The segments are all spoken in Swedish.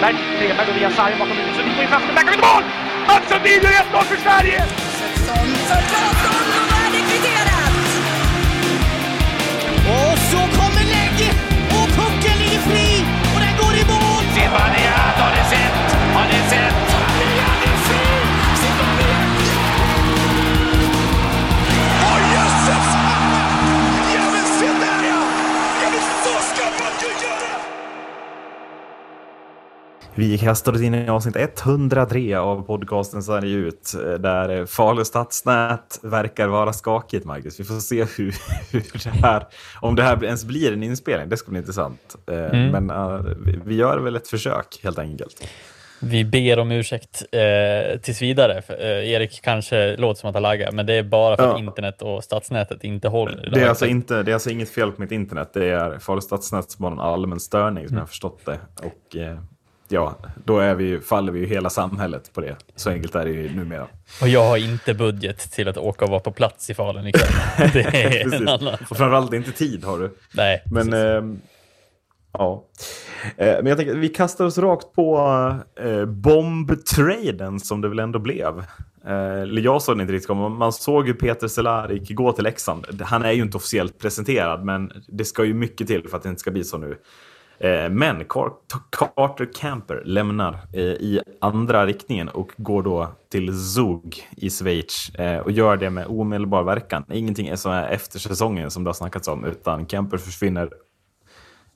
Strömberg. Stenberg och via sarg bakom huvudet. Sundin går in framför. backar kan vi mål! Mats Sundin gör 1-0 för Sverige! Vi kastar oss in i avsnitt 103 av podcasten Så är det ut, där Falu stadsnät verkar vara skakigt, Marcus. Vi får se hur, hur det här, om det här ens blir en inspelning. Det ska bli intressant. Eh, Men uh, vi- gör väl ett försök, helt enkelt. Vi ber om ursäkt eh, tills vidare. För, eh, Erik kanske låter som att han laggar, men det är bara för Ja. att internet och stadsnätet inte håller. Det är, alltså inte, det är alltså inget fel på mitt internet. Det är Falu stadsnät som har en allmän störning, som jag har förstått det. Och eh, ja, då är vi, faller vi ju hela samhället på det. Så enkelt är det ju numera. Och jag har inte budget till att åka och vara på plats i Falun ikväll. Det är en annan. Och framförallt inte tid har du. Nej, Men ehm, ja. Eh, men jag tänker vi kastar oss rakt på eh, bombtraden som det väl ändå blev. Eh, eller jag såg den inte riktigt komma. Man såg ju Peter Cehlárik gå till Leksand. Han är ju inte officiellt presenterad, men det ska ju mycket till för att det inte ska bli så nu. Eh, men Carter Camper lämnar eh, i andra riktningen och går då till Zug i Schweiz eh, och gör det med omedelbar verkan. Ingenting är så efter säsongen som det har snackats om, utan Camper försvinner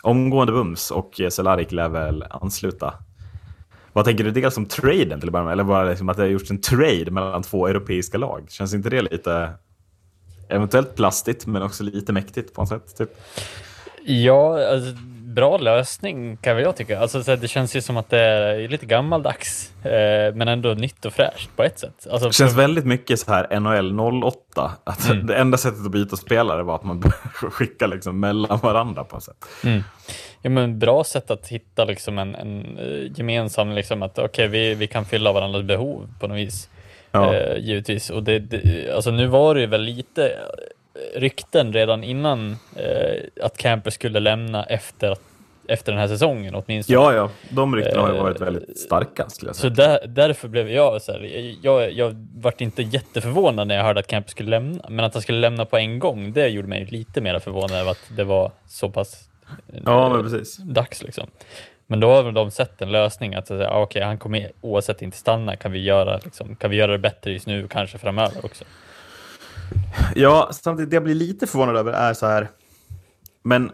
omgående bums och eh, Cehlárik lär väl ansluta. Vad tänker du dels om traden till att börja med? Eller bara liksom att det har gjorts en trade mellan två europeiska lag? Känns inte det lite eventuellt plastigt men också lite mäktigt på något sätt? Typ? Ja, alltså, bra lösning kan väl jag tycka. Alltså, det känns ju som att det är lite gammaldags, eh, men ändå nytt och fräscht på ett sätt. Alltså, Det känns väldigt mycket så här NHL 08. Att Mm. Det enda sättet att byta spelare var att man skickar liksom mellan varandra på något sätt. Ja, men bra sätt att hitta liksom en, en eh, gemensam, liksom att okej, vi, vi kan fylla varandras behov på något vis. Ja. Eh, givetvis. Och det, det, alltså nu var det ju väl lite eh, rykten redan innan eh, att Camper skulle lämna efter, att- efter den här säsongen åtminstone. Ja, ja. De ryktena har ju Eh, varit väldigt starka skulle jag Så säga. där, därför blev jag så här, jag, jag vart inte jätteförvånad när jag hörde att Camper skulle lämna, men att han skulle lämna på en gång, det gjorde mig lite mer förvånad över att det var så pass eh, Ja, men precis. dags liksom. Men då har väl de sett en lösning att säga, ah, okej, han kommer oavsett inte stanna, kan vi göra, liksom, kan vi göra det bättre just nu, kanske framöver också. Ja, samtidigt det jag blir lite förvånad över är så här. Men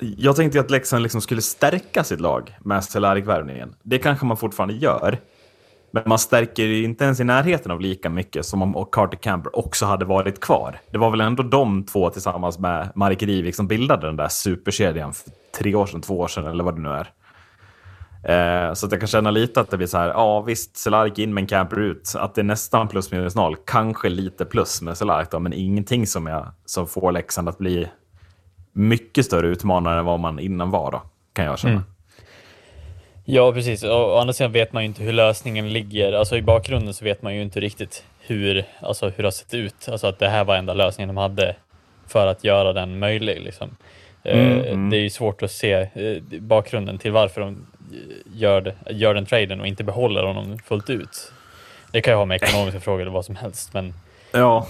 jag tänkte ju att Leksand liksom skulle stärka sitt lag med Cehlárik-värvningen. Det kanske man fortfarande gör. Men man stärker ju inte ens i närheten av lika mycket som om Carter Camper också hade varit kvar. Det var väl ändå de två tillsammans med Marek Rivik som bildade den där superkedjan för tre år sedan, två år sedan eller vad det nu är. Eh, så att jag kan känna lite att det blir så här, ja visst, Cehlárik in men Camper ut. Att det är nästan plus minus noll. Kanske lite plus med Cehlárik då, men ingenting som, jag, som får Leksand att bli mycket större utmanare än vad man innan var då, kan jag känna. Mm. Ja, precis. Och, å andra sidan vet man ju inte hur lösningen ligger. Alltså i bakgrunden så vet man ju inte riktigt hur, alltså, hur det har sett ut. Alltså att det här var enda lösningen de hade för att göra den möjlig. Liksom. Mm, Eh, mm. Det är ju svårt att se eh, bakgrunden till varför de eh, gör, det, gör den traden och inte behåller honom fullt ut. Det kan ju ha med ekonomiska frågor eller vad som helst, men Ja,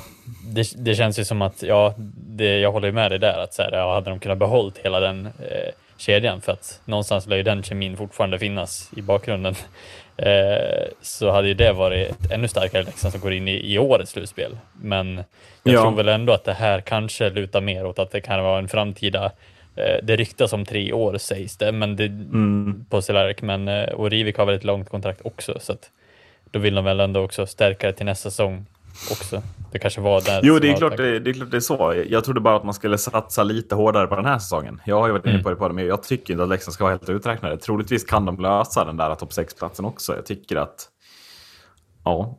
det, det känns ju som att, ja, det, jag håller med dig där, att så här, ja, hade de kunnat behållit hela den eh, kedjan, för att någonstans lär ju den kemin fortfarande finnas i bakgrunden, eh, så hade ju det varit ett ännu starkare Leksand som går in i, i årets slutspel. Men jag Ja. tror väl ändå att det här kanske lutar mer åt att det kan vara en framtida eh, det ryktas om tre år sägs det, men det, mm. på Cehlarik, men eh, och Rivik har väl ett långt kontrakt också, så att då vill de väl ändå också stärka det till nästa säsong också. Det kanske var där. Jo, det är, klart, det, det är klart det är så. Jag trodde bara att man skulle satsa lite hårdare på den här säsongen. Jag har ju varit inne på det, på det men jag tycker inte att Leksand ska vara helt uträknade. Troligtvis kan de lösa den där topp 6-platsen också. Jag tycker att ja,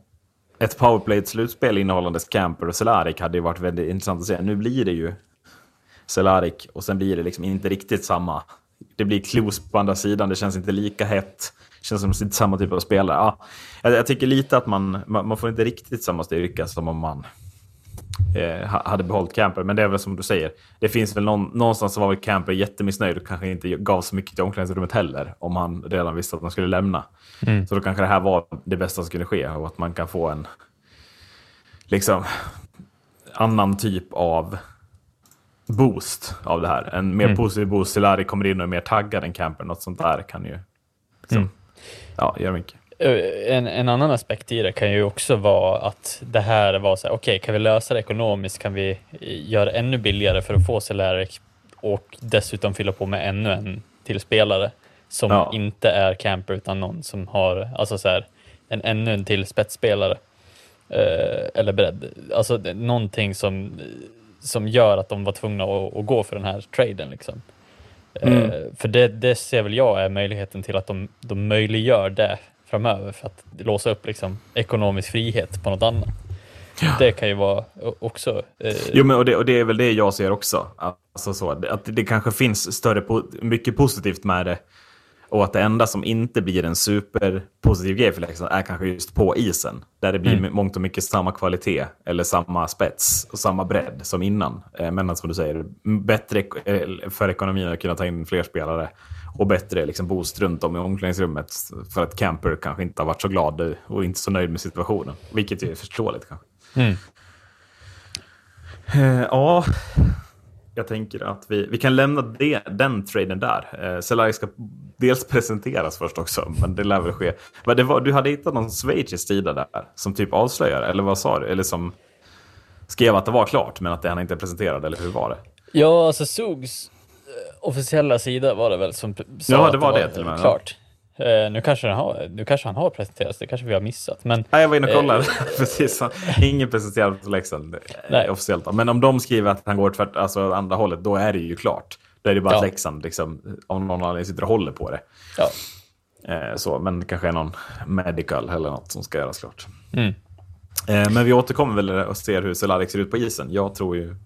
ett powerplay ett slutspel innehållandes Camper och Cehlárik hade ju varit väldigt intressant att se. Nu blir det ju Cehlárik och sen blir det liksom inte riktigt samma. Det blir Klos på andra sidan, det känns inte lika hett. Känns som inte samma typ av spelare. Ja, jag, jag tycker lite att man, man, man får inte riktigt samma styrka som om man eh, ha- hade behållit Camper. Men det är väl som du säger, det finns väl någon, någonstans så var väl Camper jättemissnöjd och kanske inte gav så mycket till omklädningsrummet heller. Om han redan visste att han skulle lämna. Så då kanske det här var det bästa som skulle ske och att man kan få en liksom annan typ av boost av det här. En mer positiv boost till Larry kommer in och är mer taggad än Camper. Något sånt där kan ju liksom, ja, göra mycket. Eh, En, en annan aspekt i det kan ju också vara att det här var så här, okej, kan vi lösa det ekonomiskt? Kan vi eh, göra det ännu billigare för att få Cehlarik och dessutom fylla på med ännu en till spelare som Ja. inte är camper utan någon som har, alltså så här, en ännu en till spetsspelare eh, eller bredd. Alltså någonting som, som gör att de var tvungna att, att gå för den här traden liksom. Eh, för det, det ser väl jag är möjligheten till att de, de möjliggör det framöver för att låsa upp liksom ekonomisk frihet på något annat. Det kan ju vara också... Eh, Jo, men och det, och det är väl det jag ser också. Alltså så, att det kanske finns större, mycket positivt med det. Och att det enda som inte blir en superpositiv grej för Leksand är kanske just på isen. Där det blir mångt och mycket samma kvalitet, eller samma spets och samma bredd som innan. Eh, Men som du säger, bättre eh, för ekonomin att kunna ta in fler spelare. Och bättre liksom boost runt om i omklädningsrummet. För att Camper kanske inte har varit så glad och inte så nöjd med situationen. Vilket är förståeligt kanske. Mm. Eh, ja, jag tänker att vi, vi kan lämna det, den traden där. Eh, Celari ska dels presenteras först också, men det lär väl ske. Men det var, du hade hittat någon schweizisk sida där som typ avslöjar, eller vad sa du? Eller som skrev att det var klart, men att det han inte är presenterad, eller hur var det? Ja, alltså Sugs eh, officiella sida var det väl som sa Ja, att det var det till och med, ja. Eh, nu, kanske har, nu kanske han har presenterats, det kanske vi har missat. Men Nej, jag var inne och Eh, kollade. Precis. Ingen presenterad på Leksand eh, Nej. officiellt. Men om de skriver att han går tvärt, alltså andra hållet, då är det ju klart. Då är det bara Ja. att Leksand liksom, om någon anledning sitter och håller på det. ja. Eh, så, men det kanske är någon medical eller något som ska göras klart. Mm. Eh, men vi återkommer väl och ser hur Cehlarik ser ut på isen. Jag tror ju,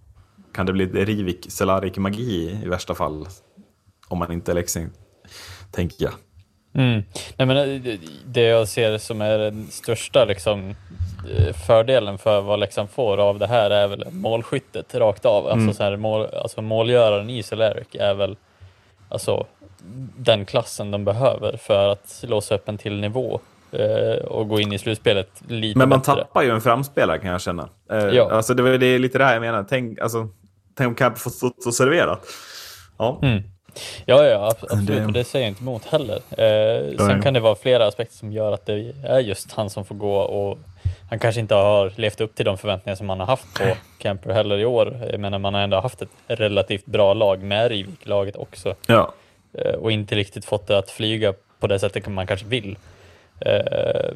kan det bli Rivik Cehlarik magi i värsta fall? Om man inte är Leksand, tänker jag. Mm. Nej, men eh, det- jag ser som är den största liksom, eh, fördelen för vad Leksand får av det här är väl målskyttet rakt av. Mm. Alltså, så här, mål, alltså målgöraren i Cehlarik är väl alltså, den klassen de behöver för att låsa upp en till nivå eh, och gå in i slutspelet lite Men man bättre. tappar ju en framspelare kan jag känna. Eh, Ja. Alltså det, var- det är lite det här jag menar. Tänk, alltså, tänk om Camp får stå och serverat. Ja. Mm. Ja, ja, ab- absolut. Det- Det, det säger jag inte emot heller. Eh, sen kan det vara flera aspekter som gör att det är just han som får gå och han kanske inte har levt upp till de förväntningar som man har haft på Camper heller i år. Menar, man har ändå haft ett relativt bra lag med Rivik-laget också ja. eh, och inte riktigt fått det att flyga på det sättet man kanske vill. Eh,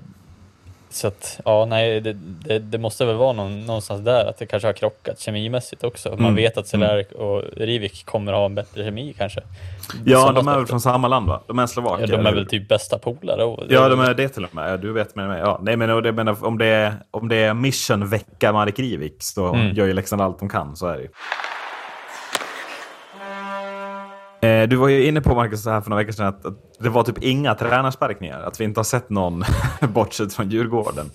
så att, ja, nej, det, det, det måste väl vara någon, någonstans där att det kanske har krockat kemimässigt också. Man Mm. vet att Cehlarik och Rivik kommer ha en bättre kemi kanske. Ja, Sådana de är väl från samma land va? De är slovaker. Ja, de är väl typ bästa polare. och- Ja, de är det till och med. Ja, du vet med mig. Ja. Nej, men, det, menar, om, det är, om det är mission vecka Marek Rivik så Mm. gör ju Leksand allt de kan. Så är det ju. Eh, Du var ju inne på, Marcus, så här för några veckor sedan att, att det var typ inga tränarsparkningar. Att vi inte har sett någon bortsett från Djurgården.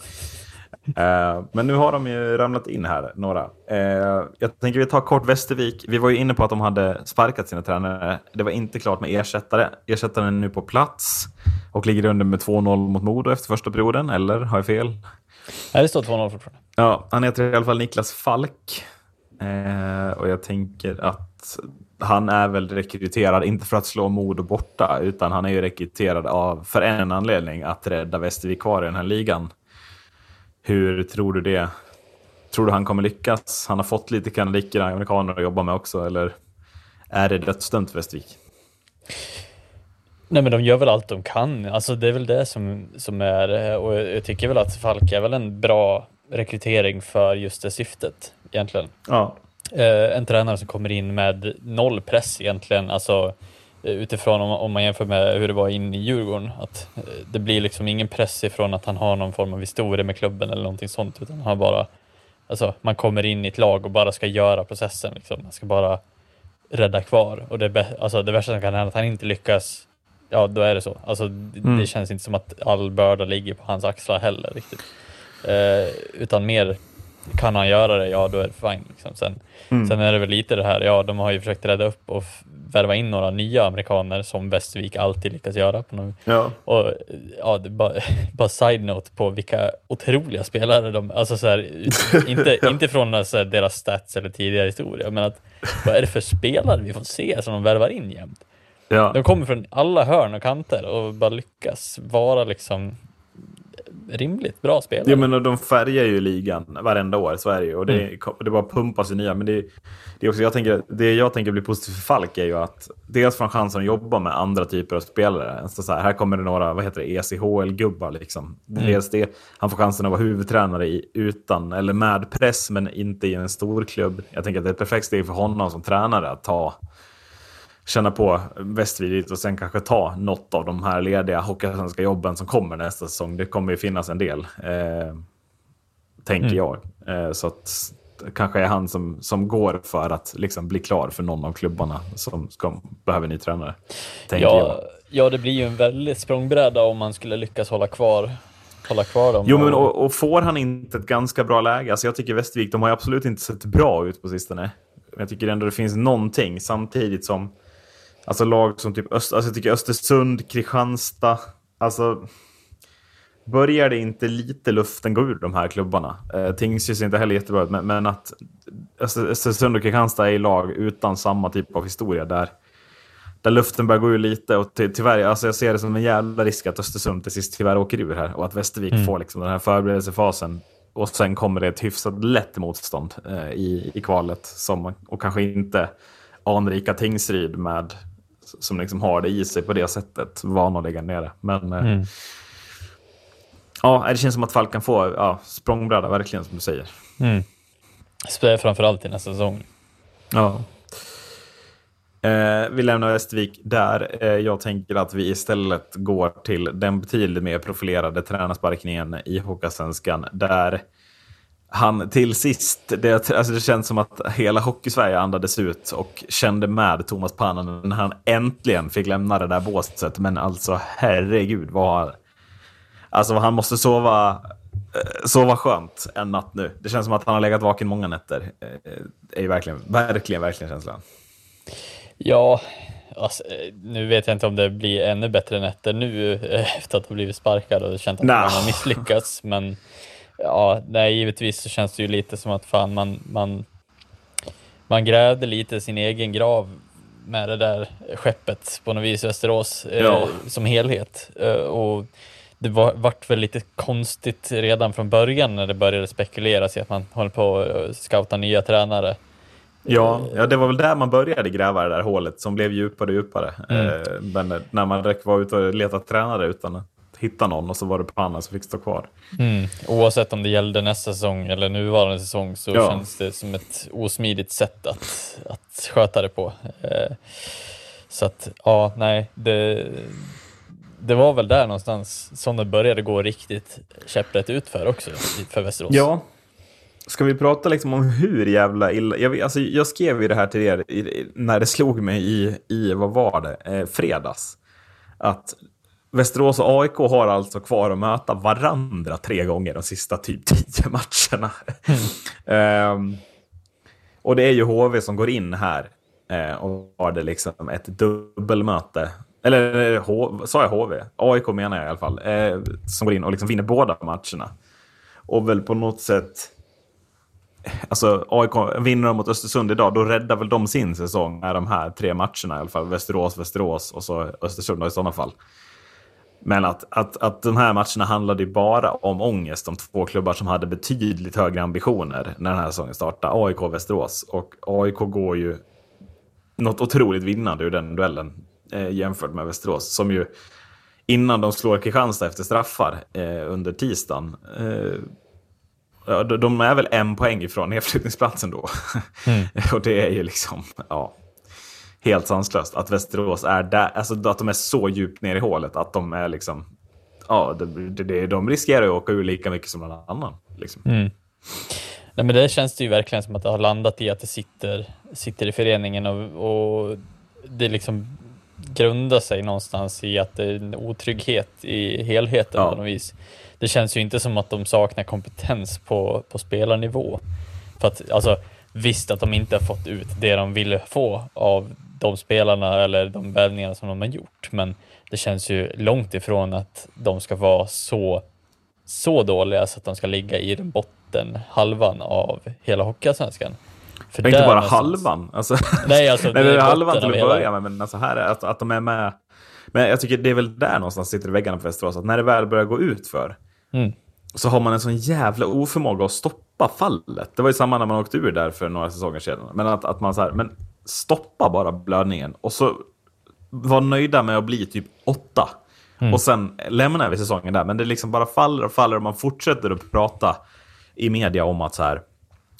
Eh, men nu har de ju ramlat in här, några. Eh, jag tänker vi tar kort Västervik. Vi var ju inne på att de hade sparkat sina tränare. Det var inte klart med ersättare. Ersättaren är nu på plats och ligger under med 2-0 mot Modo efter första perioden. Eller har jag fel? Nej, det står 2-0 fortfarande. Ja, han heter i alla fall Niklas Falk. Eh, och jag tänker att han är väl rekryterad, inte för att slå Modo borta, utan han är ju rekryterad av, för en anledning, att rädda Västervik kvar i den här ligan. Hur tror du det? Tror du han kommer lyckas? Han har fått lite kanadiker, amerikaner att jobba med också, eller är det dödsdömt för Västervik? Nej, men de gör väl allt de kan. Alltså, det är väl det som, som är, och jag tycker väl att Falk är väl en bra rekrytering för just det syftet egentligen. Ja. Eh, en tränare som kommer in med noll press egentligen, alltså eh, utifrån om, om man jämför med hur det var in i Djurgården. Att eh, det blir liksom ingen press ifrån att han har någon form av historia med klubben eller någonting sånt, utan han bara, alltså man kommer in i ett lag och bara ska göra processen liksom. Man ska bara rädda kvar och det, alltså, det värsta som kan hända är att han inte lyckas, ja då är det så. Alltså det, Mm. känns inte som att all börda ligger på hans axlar heller riktigt. Eh, utan mer kan han göra det, ja då är det fine. Liksom. Sen, Mm. sen är det väl lite det här, ja de har ju försökt rädda upp och värva in några nya amerikaner som Västervik alltid lyckas göra. På någon, Ja. och ja, bara, bara side-note på vilka otroliga spelare de, alltså så här, inte, inte från alltså, deras stats eller tidigare historia, men att vad är det för spelare vi får se som de värvar in jämt? Ja. De kommer från alla hörn och kanter och bara lyckas vara liksom rimligt bra spelare. Jo, men de färgar ju ligan varenda år, så är det ju. Och det, Mm. det bara pumpas i nya. Men det, det, är också, jag tänker, det jag tänker blir positivt för Falk är ju att dels får han chansen att jobba med andra typer av spelare. Så så här, här kommer det några vad heter det, ECHL-gubbar. Liksom. Mm. Dels det, han får chansen att vara huvudtränare i, utan, eller med press, men inte i en stor klubb. Jag tänker att det är ett perfekt steg för honom som tränare att ta känna på Västervik och sen kanske ta något av de här lediga hockeyallsvenska jobben som kommer nästa säsong. Det kommer ju finnas en del, eh, tänker Mm. jag. Eh, så att kanske är han som, som går för att liksom bli klar för någon av klubbarna som ska, behöver ny tränare. Tänker jag. ja, ja, det blir ju en väldigt språngbräda om man skulle lyckas hålla kvar, hålla kvar dem. Jo, men och, och får han inte ett ganska bra läge? Alltså jag tycker Västervik, de har ju absolut inte sett bra ut på sistone. Men jag tycker ändå det finns någonting samtidigt som alltså lag som typ Öst, alltså jag tycker Östersund, Kristianstad, alltså börjar det inte lite luften gå ur de här klubbarna? Eh, Tingsryd ser inte heller jättebra ut, men, men att Öster- Östersund och Kristianstad är lag utan samma typ av historia där där luften börjar gå ur lite och ty tyvärr, alltså jag ser det som en jävla risk att Östersund till sist tyvärr åker ur här och att Västervik Mm. får liksom den här förberedelsefasen och sen kommer det ett hyfsat lätt motstånd eh, i, i kvalet som, och kanske inte anrika Tingsryd med som liksom har det i sig på det sättet, van att lägga ner det. Men eh, Mm. ja, det känns som att Falk kan få ja, språngbräda, verkligen som du säger. Mm. Framförallt till nästa säsong. Ja. Eh, vi lämnar Västervik där. Eh, jag tänker att vi istället går till den betydligt mer profilerade tränarsparkningen i Hockeysvenskan. Där han till sist, det, alltså det känns som att hela Hockeysverige andades ut och kände med Thomas Pannanen när han äntligen fick lämna det där båset. Men alltså herregud vad... Alltså han måste sova, eh, sova skönt en natt nu. Det känns som att han har legat vaken många nätter. Eh, är verkligen, verkligen, verkligen känslan. Ja, alltså, eh, nu vet jag inte om det blir ännu bättre nätter nu efter att ha blivit sparkad och känt att man har misslyckats. Men ja, nej, givetvis så känns det ju lite som att fan man, man, man grävde lite sin egen grav med det där skeppet på något vis, Västerås, eh, Ja. som helhet. Eh, och det var, vart väl lite konstigt redan från början när det började spekuleras i att man håller på att scouta nya tränare. Ja, ja, det var väl där man började gräva det där hålet som blev djupare och djupare. Mm. Eh, men när man var ute och letade tränare utan hitta någon och så var det Panna som fick stå kvar. Mm. Oavsett om det gällde nästa säsong eller nuvarande säsong så Ja. känns det som ett osmidigt sätt att, att sköta det på. Eh, så att, ja, nej, det, det var väl där någonstans som det började gå riktigt käpprätt ut för också, för Västerås. Ja. Ska vi prata liksom om hur jävla illa... Jag, alltså, jag skrev ju det här till er i, när det slog mig i, i vad var det, eh, fredags. Att Västerås och AIK har alltså kvar att möta varandra tre gånger de sista typ tio matcherna. Ehm, och det är ju HV som går in här eh, och har det liksom ett dubbelmöte. Eller eh, H, sa jag HV? AIK menar jag i alla fall. Eh, som går in och liksom vinner båda matcherna. Och väl på något sätt... Alltså AIK, vinner de mot Östersund idag, då räddar väl de sin säsong med de här tre matcherna i alla fall. Västerås, Västerås och så Östersund i sådana fall. Men att, att, att de här matcherna handlade ju bara om ångest. De två klubbar som hade betydligt högre ambitioner när den här säsongen startade. AIK och Västerås. Och AIK går ju något otroligt vinnande ur den duellen eh, jämfört med Västerås. Som ju innan de slår Kristianstad efter straffar eh, under tisdagen. Eh, ja, de- är väl en poäng ifrån nedflyttningsplatsen då. och det är ju liksom, ja helt sanslöst att Västerås är där, alltså att de är så djupt ner i hålet att de är liksom, ja, det, det, de riskerar att åka ur lika mycket som någon annan. Liksom. Mm. Nej, men det känns det ju verkligen som att det har landat i att det sitter, sitter i föreningen och, och det liksom grundar sig någonstans i att det är en otrygghet i helheten Ja. på något vis. Det känns ju inte som att de saknar kompetens på, på spelarnivå. För att, alltså, visst att de inte har fått ut det de ville få av de spelarna eller de värvningarna som de har gjort, men det känns ju långt ifrån att de ska vara så, så dåliga så att de ska ligga i den botten halvan av hela Hockeyallsvenskan. För Inte bara halvan. Alltså, Nej, alltså, Nej, det är halvan till att börja med, men alltså här är att, att de är med. Men jag tycker det är väl där någonstans sitter i väggarna på Västerås, att när det väl börjar gå ut för Mm. så har man en sån jävla oförmåga att stoppa fallet. Det var ju samma när man åkte ur där för några säsonger sedan. Men att, att man så här, men stoppa bara blödningen och så var nöjda med att bli typ åtta. Och sen lämnar vi säsongen där. Men det liksom bara faller och faller och man fortsätter att prata i media om att så här,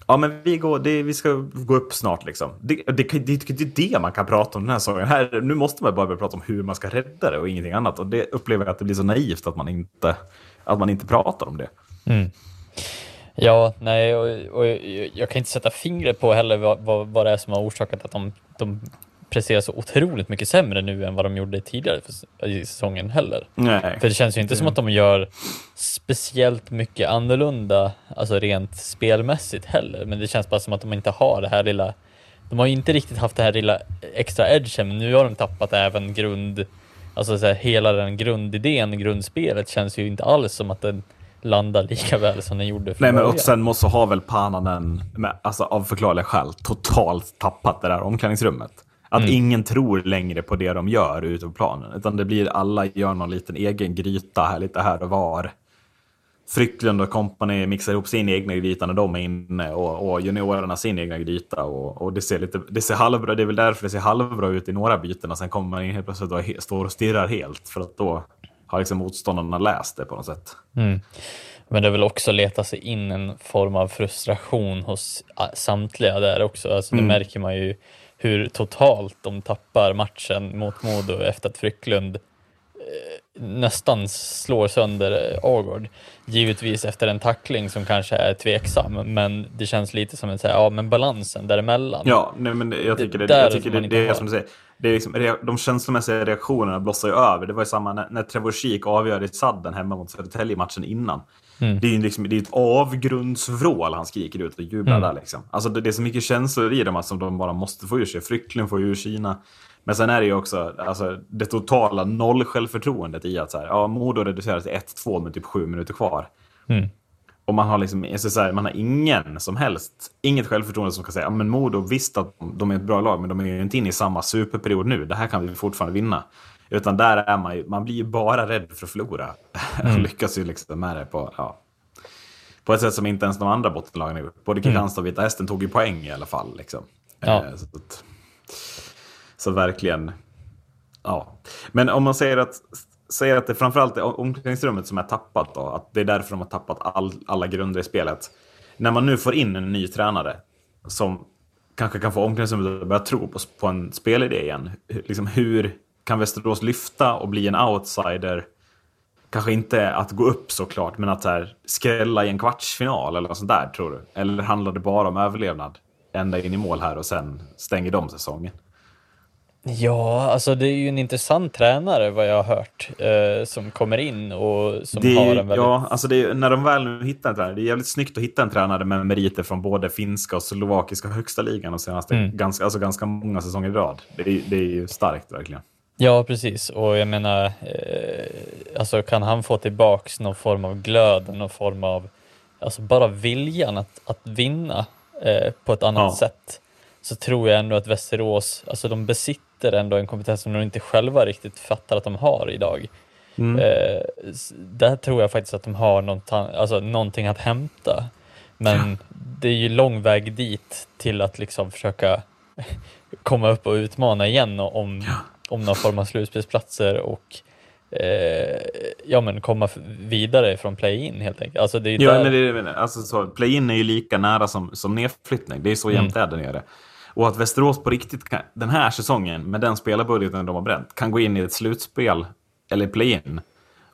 Ja, men vi, går, det, vi ska gå upp snart. Liksom. Det, det, det, det, är det man kan prata om den här säsongen. Här, nu måste man bara börja prata om hur man ska rädda det och ingenting annat. Och det upplever jag att det blir så naivt att man inte, att man inte pratar om det. Ja, nej, och, och jag jag kan inte sätta fingret på heller vad, vad, vad det är som har orsakat att de, de presterar så otroligt mycket sämre nu än vad de gjorde tidigare för, i säsongen heller. Nej. För det känns ju inte som att de gör speciellt mycket annorlunda, alltså rent spelmässigt heller, men det känns bara som att de inte har det här lilla de har ju inte riktigt haft det här lilla extra edgen, men nu har de tappat även grund, alltså så här, hela den grundidén, grundspelet känns ju inte alls som att den landar lika väl som den gjorde Nej, men och sen måste ha väl Pananen, med, alltså av förklarliga skäl, totalt tappat det där omklädningsrummet. Att ingen tror längre på det de gör ute på planen, utan det blir alla gör någon liten egen gryta här, lite här och var. Frycklund och kompani mixar ihop sin egna gryta när de är inne och, och juniorerna sin egna gryta. Och, och det, ser lite, det ser halvbra det är väl därför det ser halvbra ut i några byten och sen kommer man in helt plötsligt och står och stirrar helt. För att då har liksom motståndarna läst det på något sätt. Men det vill också leta sig in en form av frustration hos ah, samtliga där också. Alltså Mm. det märker man ju hur totalt de tappar matchen mot Modo efter att Frycklund eh, nästan slår sönder eh, Agård. Givetvis efter en tackling som kanske är tveksam, men det känns lite som en så här, ja men balansen däremellan. Ja, nej, men jag tycker det, där jag tycker det, det är som du säger. Det är liksom, de känslomässiga reaktionerna blossar ju över. Det var ju samma när, när Trevor Sheek avgör i sadden hemma mot Södertälje matchen innan. Mm. Det är ju liksom, det är ett avgrundsvrål han skriker ut och jublar Mm. där. Liksom. Alltså det, det är så mycket känslor i dem som de bara måste få ur sig. Frycklund får ur Kina. Men sen är det ju också alltså, det totala noll självförtroendet i att så här, ja, Modo reduceras till 1-2 med typ sju minuter kvar. Mm. Och man har liksom, så här, man har ingen som helst, inget självförtroende som kan säga, ja men Modo visst att de- är ett bra lag, men de är ju inte inne i samma superperiod nu. Det här kan vi fortfarande vinna. Utan där är man ju, man blir ju bara rädd för att förlora. Och lyckas ju liksom med det på, ja, på ett sätt som inte ens de andra bottenlagen har gjort. Både Kristianstad och Vita Hästen tog ju poäng i alla fall. Liksom. Ja. Eh, att, så verkligen, ja. Men om man säger att, säger att det framförallt är omklädningsrummet som är tappat då, att det är därför de har tappat all, alla grunder i spelet. När man nu får in en ny tränare som kanske kan få omklädningsrummet att börja tro på, på en spelidé igen. Hur- Liksom, hur kan Västerås lyfta och bli en outsider? Kanske inte att gå upp såklart, men att så här, skrälla i en kvartsfinal eller något sånt där, tror du? Eller handlar det bara om överlevnad? Ända in i mål här och sen stänger de säsongen. Ja, alltså det är ju en intressant tränare vad jag har hört, eh, som kommer in och som Det har en väldigt... ja, alltså det är, när de väl nu hittar en tränare, det är jävligt snyggt att hitta en tränare med meriter från både finska och slovakiska högsta ligan de senaste Mm. ganska, alltså ganska många säsonger i rad. Det är, det är ju starkt verkligen. Ja, precis. Och jag menar, eh, alltså kan han få tillbaks någon form av glöd, någon form av, alltså bara viljan att, att vinna eh, på ett annat Ja. sätt, så tror jag ändå att Västerås, alltså de besitter ändå en kompetens som de inte själva riktigt fattar att de har idag. Mm. Eh, där tror jag faktiskt att de har något, alltså, någonting att hämta. Men det är ju lång väg dit till att liksom försöka komma upp och utmana igen om, om någon form av slutspelsplatser och eh, ja, men komma vidare från play-in helt enkelt. Alltså det är Ja, där... men det, är- alltså, så, play-in är ju lika nära som, som nedflyttning. Det är så jämnt Mm. är det nere. Och att Västerås på riktigt kan, den här säsongen, med den spelarbudgeten de har bränt, kan gå in i ett slutspel eller play-in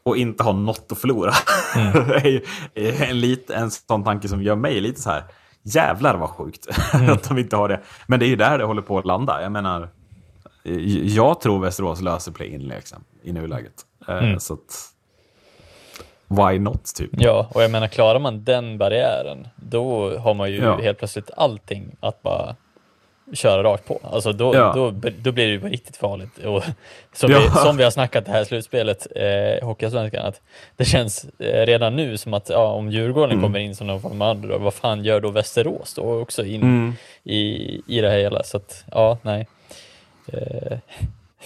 och inte ha något att förlora. Mm. en, lit, en sån tanke som gör mig lite så här, jävlar vad sjukt Mm. att de inte har det. Men det är ju där det håller på att landa. Jag menar, jag tror Västerås löser play-in liksom, i nuläget. Eh, Mm. Så att, why not typ? Ja, och jag menar klarar man den barriären, då har man ju Ja. helt plötsligt allting att bara köra rakt på. Alltså då, Ja. då, då blir det ju på riktigt farligt. Och som, Ja. vi, som vi har snackat det här slutspelet, eh, Hockeyallsvenskan, att det känns eh, redan nu som att ja, om Djurgården Mm. kommer in som någon form av underdog, vad fan gör då Västerås då också in Mm. i, i det här hela? Så att, ja, nej. Eh,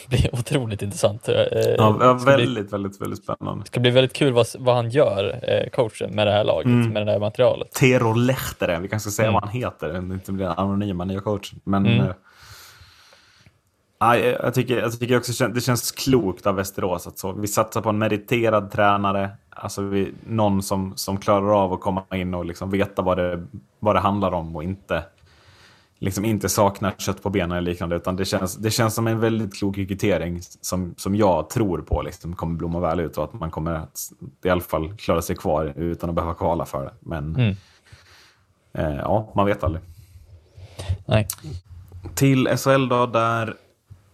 blir otroligt intressant. Eh, Ja, ska bli- väldigt, väldigt, väldigt spännande. det ska bli väldigt kul vad, vad han gör, eh, coachen, med det här laget, Mm. med det här materialet. Tero Lehteren, vi kanske ska säga Mm. vad han heter, det inte blir anonyma nya coachen. Men Mm. nej, jag tycker, jag tycker också det känns klokt av Västerås att så, vi satsar på en meriterad tränare, alltså vi, någon som, som klarar av att komma in och liksom veta vad det, vad det handlar om och inte, liksom inte saknar kött på benen eller liknande. Utan det känns, det känns som en väldigt klok rekrytering som, som jag tror på liksom, kommer blomma väl ut och att man kommer att i alla fall klara sig kvar utan att behöva kvala för det. Men Mm. Eh, ja, man vet aldrig. Nej. Till SHL då, där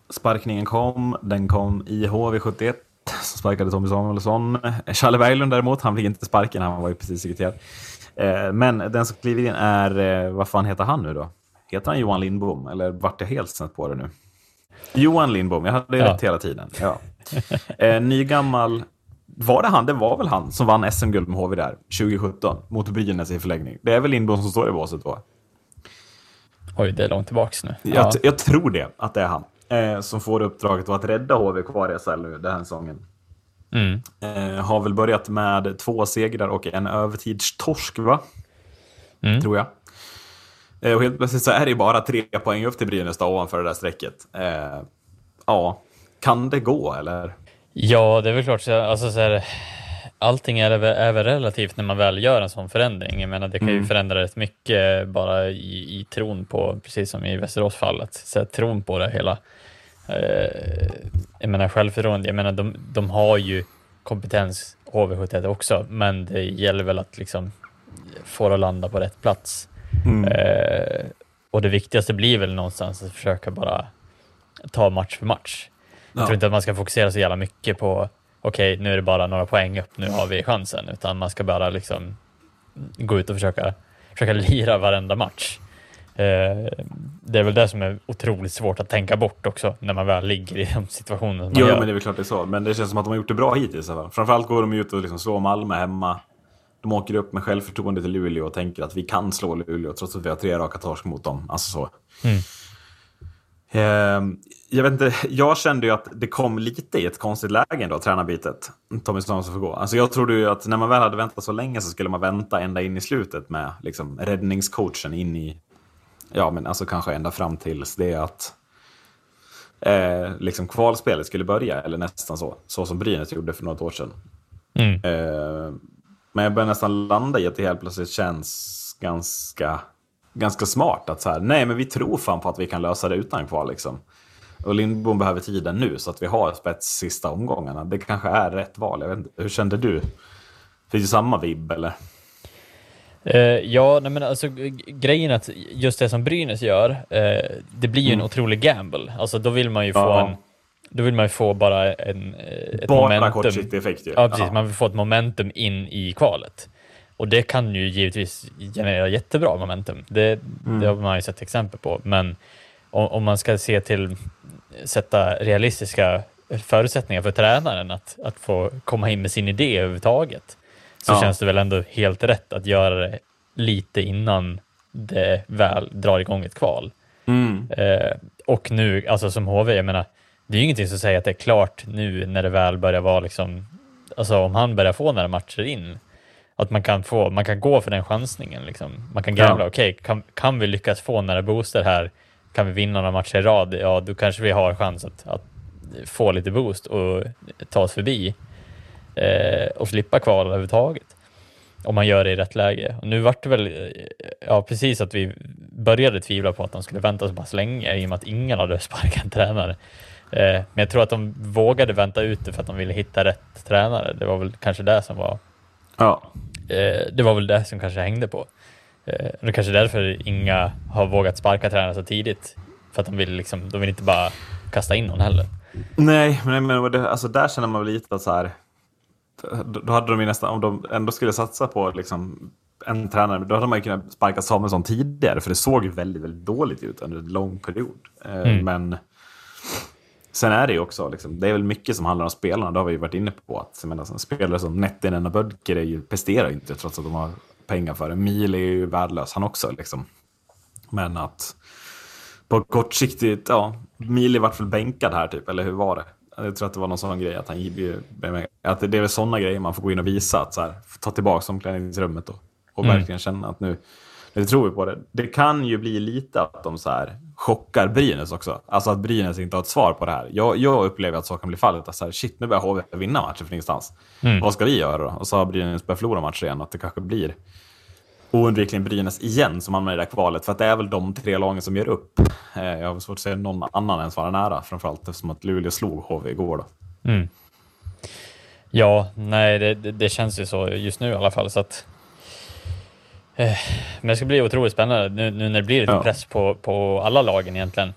sparkningen kom. Den kom i HV71. Så sparkade Tommy Samuelsson. Challe Berglund däremot, han fick inte sparken, han var ju precis sekreterad. Eh, men den som kliver in är, eh, vad fan heter han nu då? Heter han Johan Lindbom? Eller vart jag helt snett på det nu? Johan Lindbom, jag hade Ja. rätt hela tiden. Ja. Eh, nygammal, var det han? Det var väl han som vann SM-guld med HV där 2017 mot Brynäs i förlängning. Det är väl Lindbom som står i båset då? Oj, det är långt tillbaks nu. Jag, Ja. t- jag tror det, att det är han. Eh, som får uppdraget att rädda HV kvar i SHL nu den här säsongen. Mm. Eh, har väl börjat med två segrar och en övertidstorsk, va? Mm. Tror jag. Eh, och helt plötsligt så är det ju bara tre poäng upp till Brynäs då, ovanför det där strecket. Eh, ja, kan det gå eller? Ja, det är väl klart. så- Alltså, så här, allting är, väl- är väl relativt när man väl gör en sån förändring. Jag menar, det kan ju Mm. förändra rätt mycket bara i, i tron på, precis som i Västeråsfallet, så här, tron på det hela. Eh, jag menar självförtroende, jag menar de, de har ju kompetens HV71 också, men det gäller väl att liksom få det att landa på rätt plats. Eh, och det viktigaste blir väl någonstans att försöka bara ta match för match. Jag Ja. tror inte att man ska fokusera så jävla mycket på okej, nu är det bara några poäng upp, nu har vi chansen, utan man ska bara liksom gå ut och försöka, försöka lira varenda match. Eh, det är väl det som är otroligt svårt att tänka bort också när man väl ligger i de situationerna Jo, gör. men det är väl klart det är så. Men det känns som att de har gjort det bra hittills. Framförallt går de ut och liksom slår Malmö hemma. De åker upp med självförtroende till Luleå och tänker att vi kan slå Luleå trots att vi har tre raka torsk mot dem. Alltså så. Mm. Ehm, jag vet inte, jag kände ju att det kom lite i ett konstigt läge ändå, tränarbytet. Tommy Samuelsson får gå. Alltså jag trodde ju att när man väl hade väntat så länge så skulle man vänta ända in i slutet med liksom, räddningscoachen in i, ja men alltså kanske ända fram tills det att eh, liksom kvalspelet skulle börja, eller nästan så. Så som Brynäs gjorde för något år sedan. Mm. Eh, men jag börjar nästan landa i att det helt plötsligt känns ganska, ganska smart att så här, nej men vi tror fan på att vi kan lösa det utan kval liksom. Och Lindbom behöver tiden nu så att vi har spets sista omgångarna. Det kanske är rätt val. Jag vet inte, hur kände du? Finns det samma vibb eller? Eh, ja, nej men alltså grejen att just det som Brynäs gör, eh, det blir ju en otrolig gamble. Alltså då vill man ju få Mm. Ja. en, då vill man ju få bara en, eh, ett Bara momentum. kortsiktig effekt ju. Ja, precis. Man vill få ett momentum in i kvalet. Och det kan ju givetvis generera jättebra momentum. Det, Mm. det har man ju sett exempel på. Men om, om man ska se till sätta realistiska förutsättningar för tränaren att, att få komma in med sin idé överhuvudtaget, så Ja. känns det väl ändå helt rätt att göra det lite innan det väl drar igång ett kval. Mm. Eh, och nu, alltså som HV, jag menar, det är ju ingenting som säger att det är klart nu när det väl börjar vara liksom, alltså om han börjar få några matcher in, att man kan få, man kan gå för den chansningen liksom. Man kan gambla, Ja. okej, kan, kan vi lyckas få några booster här, kan vi vinna några matcher i rad, ja då kanske vi har chans att, att få lite boost och ta oss förbi eh, och slippa kval överhuvudtaget. Om man gör det i rätt läge. Och nu vart det väl, eh, ja precis att vi började tvivla på att de skulle vänta så pass länge i och med att ingen hade sparkat tränare. Eh, men jag tror att de vågade vänta ut det för att de ville hitta rätt tränare. Det var väl kanske det som var, Ja. eh, det var väl det som kanske hängde på. Eh, det är kanske därför inga har vågat sparka tränare så tidigt. För att de vill, liksom, de vill inte bara kasta in någon heller. Nej, men, men alltså, där känner man väl lite att så här, då, hade de ju nästan, om de ändå skulle satsa på liksom, en tränare, då hade man ju kunnat sparka Samuelsson tidigare, för det såg ju väldigt, väldigt dåligt ut under en lång period. Mm. Men sen är det ju också, liksom, det är väl mycket som handlar om spelarna, det har vi ju varit inne på. Att, jag menar, spelare som Nettinen och Bödker ju- presterar ju inte trots att de har pengar för det. Mil är ju värdelös han också. Liksom. Men att på kortsiktigt, ja, Mili vart väl bänkad här typ, eller hur var det? Jag tror att det var någon sån grej, att, han, att det är väl sådana grejer man får gå in och visa, att så här, ta tillbaka omklädningsrummet och, och Mm. verkligen känna att nu, nu tror vi på det. Det kan ju bli lite att de så här chockar Brynäs också. Alltså att Brynäs inte har ett svar på det här. Jag, jag upplever att så kan bli fallet. Att så här, shit, nu börjar HV vinna matcher från ingenstans. Mm. Vad ska vi göra då? Och så har Brynäs börjat förlora matcher igen. Att det kanske blir oundvikligen Brynäs igen som hamnar i det där kvalet. För att det är väl de tre lagen som ger upp. Eh, Jag har svårt att säga någon annan ens vara nära. Framförallt eftersom att Luleå slog HV igår. Då. Mm. Ja, nej, det, det, känns ju så just nu i alla fall. Så att, men det ska bli otroligt spännande nu, nu när det blir lite Ja. press på, på alla lagen egentligen.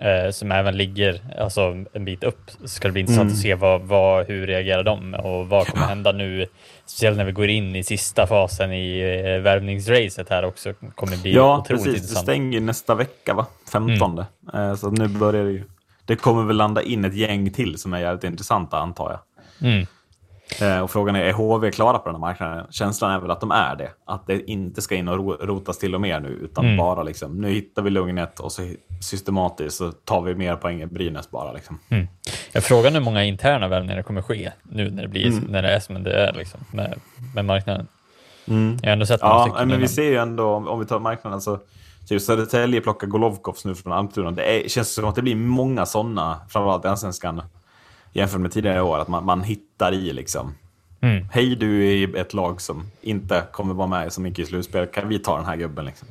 Eh, som även ligger alltså, en bit upp. Ska det bli intressant Mm. att se vad, vad, hur reagerar de och vad kommer hända nu? Speciellt när vi går in i sista fasen i eh, värvningsracet här också. kommer bli Ja, otroligt precis. Det intressant. stänger nästa vecka, va? 15. Eh, Så nu börjar det ju. Det kommer väl landa in ett gäng till som är jävligt intressanta, antar jag. Mm. Eh, Och frågan är, är HV klara på den här marknaden? Känslan är väl att de är det. Att det inte ska in och ro- rotas till och mer nu, utan Mm. bara liksom, nu hittar vi lugnet och så systematiskt så tar vi mer poäng än Brynäs bara. Liksom. Mm. Jag frågar hur många interna värvningar det kommer ske nu när det, blir, när det är som det är liksom, med, med marknaden. Jag har ändå sett Ja, men vi innan. ser ju ändå, om, vi tar marknaden, så typ Södertälje plockar Golovkovs nu från Almtuna. Det är, känns som att det blir många sådana, framförallt i Allsvenskan, jämfört med tidigare år, att man, man hittar i liksom. Mm. Hej, du är ett lag som inte kommer vara med så mycket i slutspel. Kan vi ta den här gubben liksom?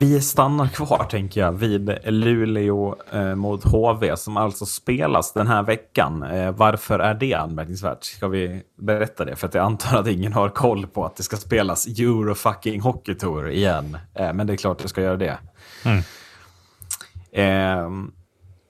Vi stannar kvar, tänker jag, vid Luleå eh, mot HV som alltså spelas den här veckan. Eh, varför är det anmärkningsvärt? Ska vi berätta det? För att jag antar att ingen har koll på att det ska spelas Euro fucking Hockey Tour igen. Eh, men det är klart det ska göra det. Eh,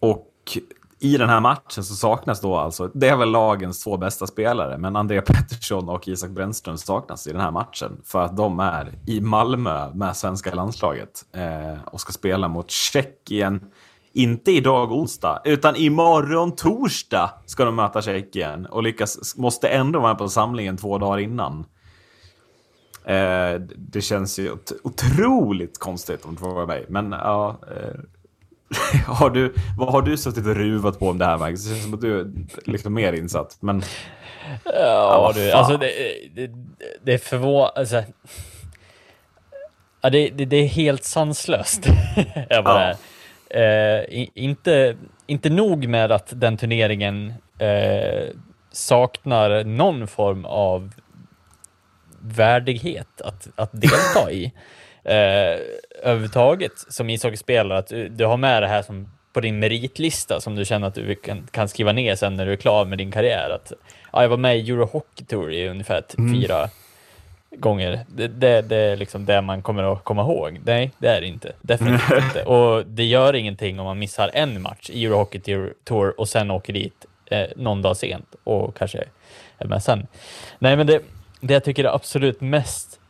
och i den här matchen så saknas då alltså, det är väl lagens två bästa spelare, men André Pettersson och Isak Brännström saknas i den här matchen för att de är i Malmö med svenska landslaget eh, och ska spela mot Tjeckien. Inte idag onsdag, utan imorgon torsdag ska de möta Tjeckien och lyckas, måste ändå vara på samlingen två dagar innan. Eh, det känns ju otroligt konstigt om du frågar mig, men ja. Eh, har du, vad har du suttit och ruvat på om det här, Max? Det känns som att du är liksom mer insatt. Men Ja, du, alltså det, det, det är förvånande. Alltså, ja, det, det, det är helt sanslöst. jag bara, eh, i- inte, inte nog med att den turneringen eh, saknar någon form av värdighet att, att delta i. Eh, överhuvudtaget som ishockeyspelare, att du, du har med det här som på din meritlista som du känner att du kan, kan skriva ner sen när du är klar med din karriär. Att, ja, jag var med i Euro Hockey Tour i ungefär t- fyra gånger. Det, det, det är liksom det man kommer att komma ihåg. Nej, det är det inte. Definitivt inte. Och det gör ingenting om man missar en match i Euro Hockey Tour och sen åker dit eh, någon dag sent och kanske är med sen. Nej, men det, det jag tycker är absolut mest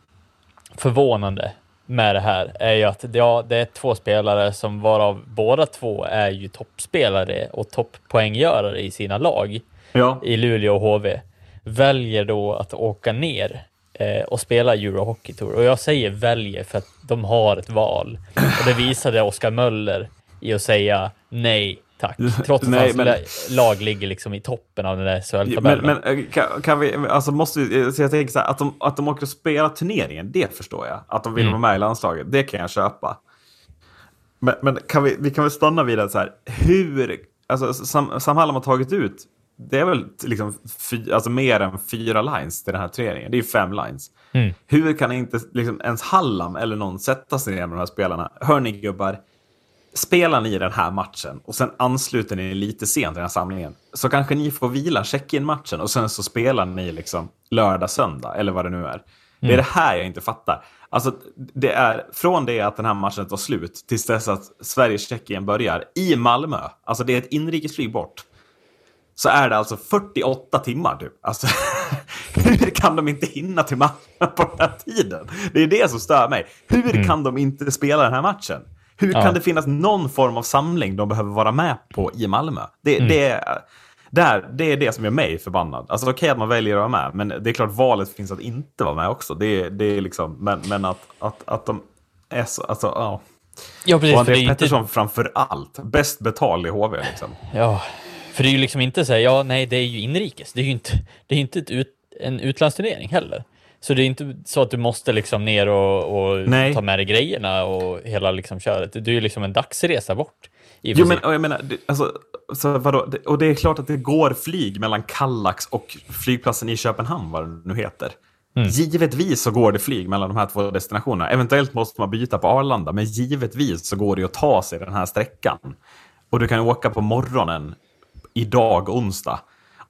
förvånande med det här är ju att ja, det är två spelare som varav båda två är ju toppspelare och topppoänggörare i sina lag ja, i Luleå och HV väljer då att åka ner eh, och spela Euro Hockey Tour. Och jag säger väljer för att de har ett val. Och det visade Oskar Möller i att säga nej tack. Trots att Nej, hans men- la- lag ligger liksom i toppen av den där men, SHL-tabellen. men eh, kan, kan vi, alltså måste vi, så jag tänker så här, att de, att de åker och spelar turneringen, det förstår jag. Att de vill Mm. vara med i landslaget, det kan jag köpa. Men, men kan vi, vi kan väl stanna vid det så här, hur, alltså Sam, Sam Hallam har tagit ut, det är väl liksom fy, alltså mer än fyra lines till den här turneringen. Det är fem lines. Mm. Hur kan inte liksom ens Hallam eller någon sätta sig ner med de här spelarna? Hör ni gubbar, spelar ni den här matchen och sen ansluter ni lite sent i den här samlingen så kanske ni får vila check-in-matchen och sen så spelar ni liksom lördag, söndag eller vad det nu är. Det är det här jag inte fattar. Alltså, det är från det att den här matchen tar slut tills dess att Sverige-Tjeckien börjar i Malmö. Alltså det är ett inrikesflyg bort. Så är det alltså 48 timmar typ. Alltså, hur kan de inte hinna till Malmö på den här tiden? Det är det som stör mig. Hur kan de inte spela den här matchen? Hur Ja. kan det finnas någon form av samling de behöver vara med på i Malmö? Det, det, är, där, det är det som gör mig förbannad. Alltså okej att man väljer att vara med, men det är klart valet finns att inte vara med också. Det, det är liksom, men, men att, att, att de är så, alltså ja. Ja, precis. Och det André ju inte, Pettersson framför allt. Bäst betald i HV liksom. ja, för det är ju liksom inte så här, ja, nej, det är ju inrikes. Det är ju inte, det är inte ett ut, en utlandsturnering heller. Så det är inte så att du måste liksom ner och, och ta med dig grejerna och hela liksom köret. Det är ju liksom en dagsresa bort. Jo, men jag menar, alltså, så vadå? Och det är klart att det går flyg mellan Kallax och flygplatsen i Köpenhamn, vad det nu heter. Givetvis så går det flyg mellan de här två destinationerna. Eventuellt måste man byta på Arlanda, men givetvis så går det att ta sig den här sträckan. Och du kan åka på morgonen idag, onsdag,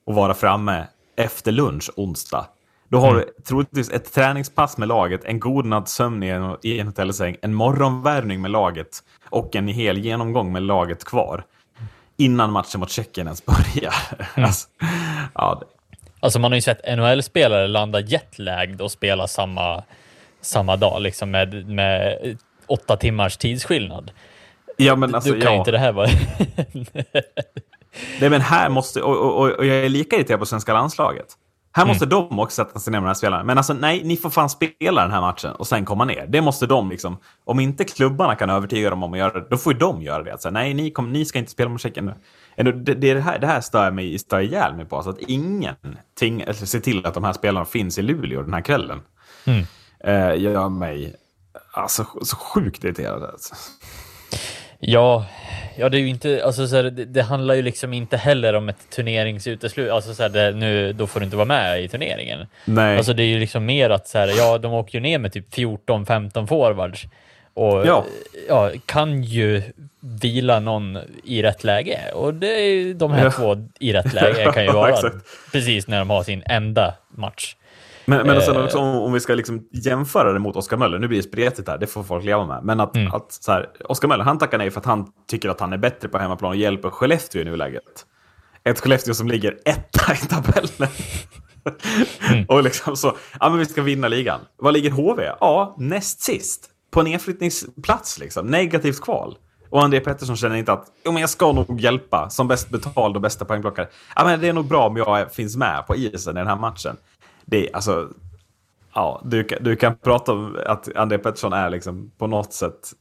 och vara framme efter lunch, onsdag. Då har du troligtvis ett träningspass med laget, en god natts sömn i en, hotellsäng, en morgonvärmning med laget och en hel genomgång med laget kvar. Innan matchen mot Tjeckien ens börjar. alltså, ja, Alltså man har ju sett NHL-spelare landa jetlagd och spela samma, samma dag, liksom med, med åtta timmars tidsskillnad. ja, men alltså, du kan ja. inte det här vara... Nej, men här måste, och, och, och, och jag är lika irriterad på svenska landslaget. Här måste de också sätta sig ner med de här spelarna. Men alltså nej, ni får fan spela den här matchen och sen komma ner. Det måste de liksom. Om inte klubbarna kan övertyga dem om att göra det, då får ju de göra det. Alltså, nej, ni, kom, ni ska inte spela mot Tjeckien nu. Det, det, är det, här, det här stör jag mig stör ihjäl mig på. Alltså att ingen ting, eller ser till att de här spelarna finns i Luleå den här kvällen. Mm. Eh, gör mig alltså, så sjukt irriterad. Alltså. Ja, ja det är ju inte, alltså så här, det, det handlar ju liksom inte heller om ett turneringsuteslut, alltså så här, det, nu, då får du inte vara med i turneringen. Nej. Alltså det är ju liksom mer att så här, ja, de åker ju ner med typ 14-15 forwards och Ja. ja. kan ju vila någon i rätt läge. Och det är de här Ja. två i rätt läge kan ju vara precis när de har sin enda match. Men, men sen Eh. också, om, om vi ska liksom jämföra det mot Oskar Möller, nu blir det spretigt här, det får folk leva med. Men att, Mm. att så här, Oskar Möller, han tackar nej för att han tycker att han är bättre på hemmaplan och hjälper Skellefteå i nuläget. Ett Skellefteå som ligger etta i tabellen. Mm. och liksom så, ja men vi ska vinna ligan. Vad ligger HV? Ja, näst sist. På nedflyttningsplats liksom, negativt kval. Och André Pettersson känner inte att jo, men jag ska nog hjälpa som bäst betald och bästa poängplockare. Ja, men det är nog bra om jag finns med på isen i den här matchen. Det alltså... Ja, du, kan- du kan prata om att André Pettersson är liksom på något sätt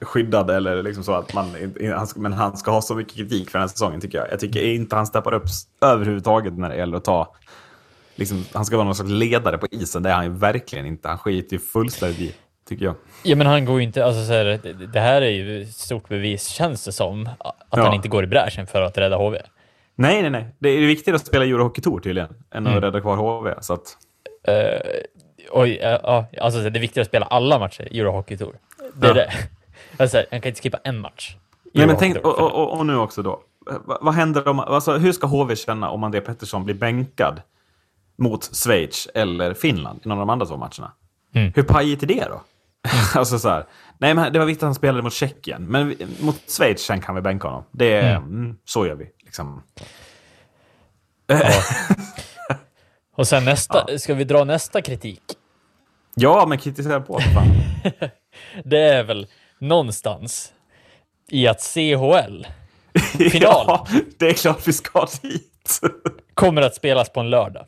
skyddad eller liksom så att man han men han ska ha så mycket kritik för den här säsongen tycker jag. Jag tycker inte han steppar upp överhuvudtaget när det gäller att ta liksom, han ska vara någon slags ledare på isen. Det är han ju verkligen inte. Han skiter ju fullständigt i, tycker jag. Ja, men han går ju inte, alltså så här, det, här är ju stort bevis, känns det som, att Ja. han inte går i bräschen för att rädda HV. Nej, nej, nej. Det är viktigare att spela Eurohockey Tour tydligen, än att Mm. rädda kvar HV. Så att, Uh, oj, eh, ja, alltså det är viktigt att spela alla matcher i Eurohockey Tour. Det är Ja. det. Alltså, han kan inte skippa en match. nej, men tänk, och, och, och, nu också då. Va- Vad händer om, alltså, hur ska HV känna om André Pettersson blir bänkad mot Schweiz eller Finland i någon av de andra två matcherna? Mm. Hur pajigt är det då? alltså så här, nej men det var viktigt att han spelade mot Tjeckien, men mot Schweiz sen kan vi bänka honom. Det är, mm. så gör vi. Liksom. Och sen nästa, ska vi dra nästa kritik? Ja, men kritisera på. Fan. Det är väl någonstans i att CHL Final. ja, det är klart vi ska dit. kommer att spelas på en lördag.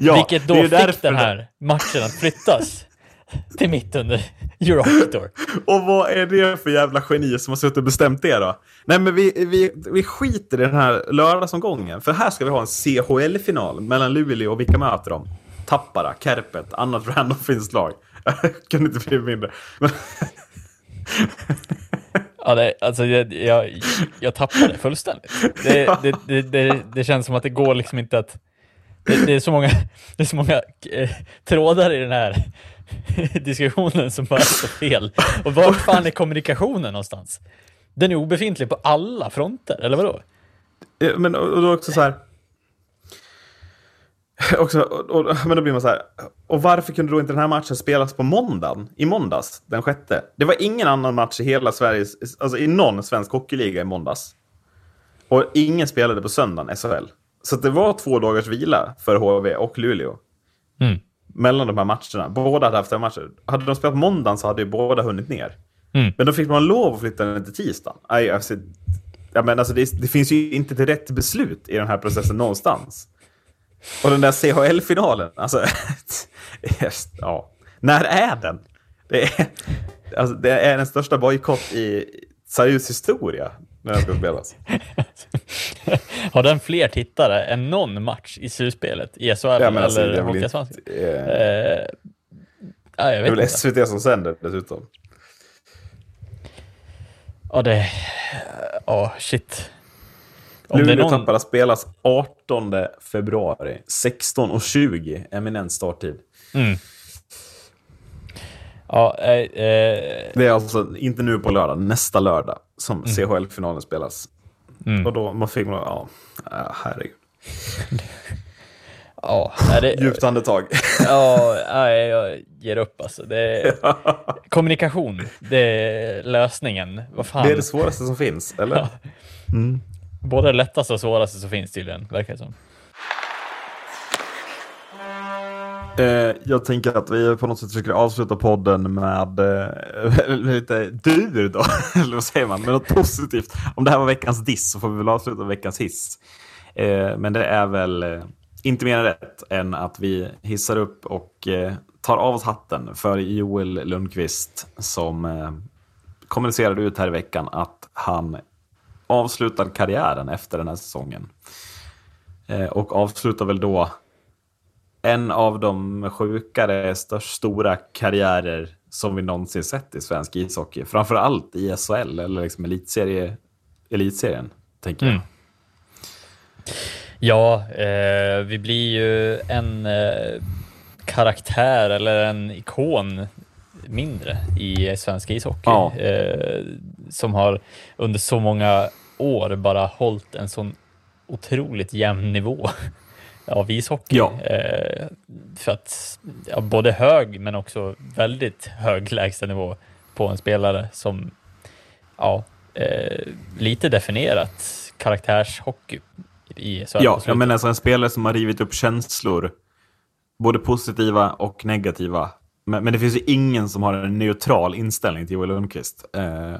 ja, vilket då fick den det- här matchen att flyttas till mitt under Eurohockey Tour. Och vad är det för jävla geni som har suttit och bestämt det då? Nej men vi, vi, vi skiter i den här lördagsomgången. För här ska vi ha en CHL-final mellan Luleå och vilka möter de? Tappara, Kärpet, annat random finskt lag. Kunde inte bli mindre. Men, Ja, det, alltså, jag, jag, jag tappade det fullständigt. Det, det, det, det, känns som att det går liksom inte att... Det, det är så många, det är så många eh, trådar i den här diskussionen som bara är så fel. Och vart fan är kommunikationen någonstans? Den är obefintlig på alla fronter, eller vadå? men och då också så här. också, och, och, men då blir man så här, och varför kunde då inte den här matchen spelas på måndagen? I måndags, den sjätte. Det var ingen annan match i hela Sveriges, alltså i någon svensk hockeyliga i måndags. Och ingen spelade på söndagen, SHL. Så det var två dagars vila för HV och Luleå. Mm. Mellan de här matcherna. Båda hade haft en matcher. Hade de spelat på måndagen så hade ju båda hunnit ner. Mm. Men då fick man lov att flytta den till tisdagen. Aj, alltså, ja, men alltså, det, det finns ju inte ett rätt beslut i den här processen någonstans. Och den där CHL-finalen, alltså... ja. När är den? Det är, alltså, det är den största bojkott i Sirius historia när den ska spelas. Har den fler tittare än någon match i slutspelet i SHL Ja, men alltså, det eller är väl Hockeyallsvenskan? eh, Eh, ja, jag det är vet väl inte. SVT som sänder dessutom. Ja, det... Ja, shit. Om Luleå någon... Spelas 18 februari. 16.20 eminent starttid. Mm. Ja, eh, eh, Det är alltså inte nu på lördag, nästa lördag som CHL-finalen spelas. Mm. Och då man fick man, ja, herregud. ja, nej, det, Djupt andetag. ja, nej, jag ger upp alltså. Det, kommunikation, det är lösningen. Vad fan? Det är det svåraste som finns, eller? Ja. Både det lättaste och svåraste som finns tydligen, verkar det som. Eh, jag tänker att vi på något sätt försöker avsluta podden med eh, lite dur då, eller vad säger man, med något positivt. Om det här var veckans diss så får vi väl avsluta med veckans hiss. Eh, men det är väl eh, inte mer rätt än att vi hissar upp och eh, tar av oss hatten för Joel Lundqvist som eh, kommunicerade ut här i veckan att han avslutar karriären efter den här säsongen. Eh, och avslutar väl då en av de sjukare, störst, stora karriärer som vi någonsin sett i svensk ishockey. Framför allt i SHL eller liksom elitserie, elitserien, tänker jag. Mm. Ja, eh, vi blir ju en eh, karaktär eller en ikon mindre i svensk ishockey. Ja. Eh, som har under så många år bara hållit en sån otroligt jämn nivå av ishockey. Ja. Eh, för att ja, både hög men också väldigt hög lägstanivå på en spelare som ja, eh, lite definierat karaktärshockey i SHL. Ja, jag menar alltså en spelare som har rivit upp känslor. Både positiva och negativa. Men, men det finns ju ingen som har en neutral inställning till Joel Lundqvist. Eh,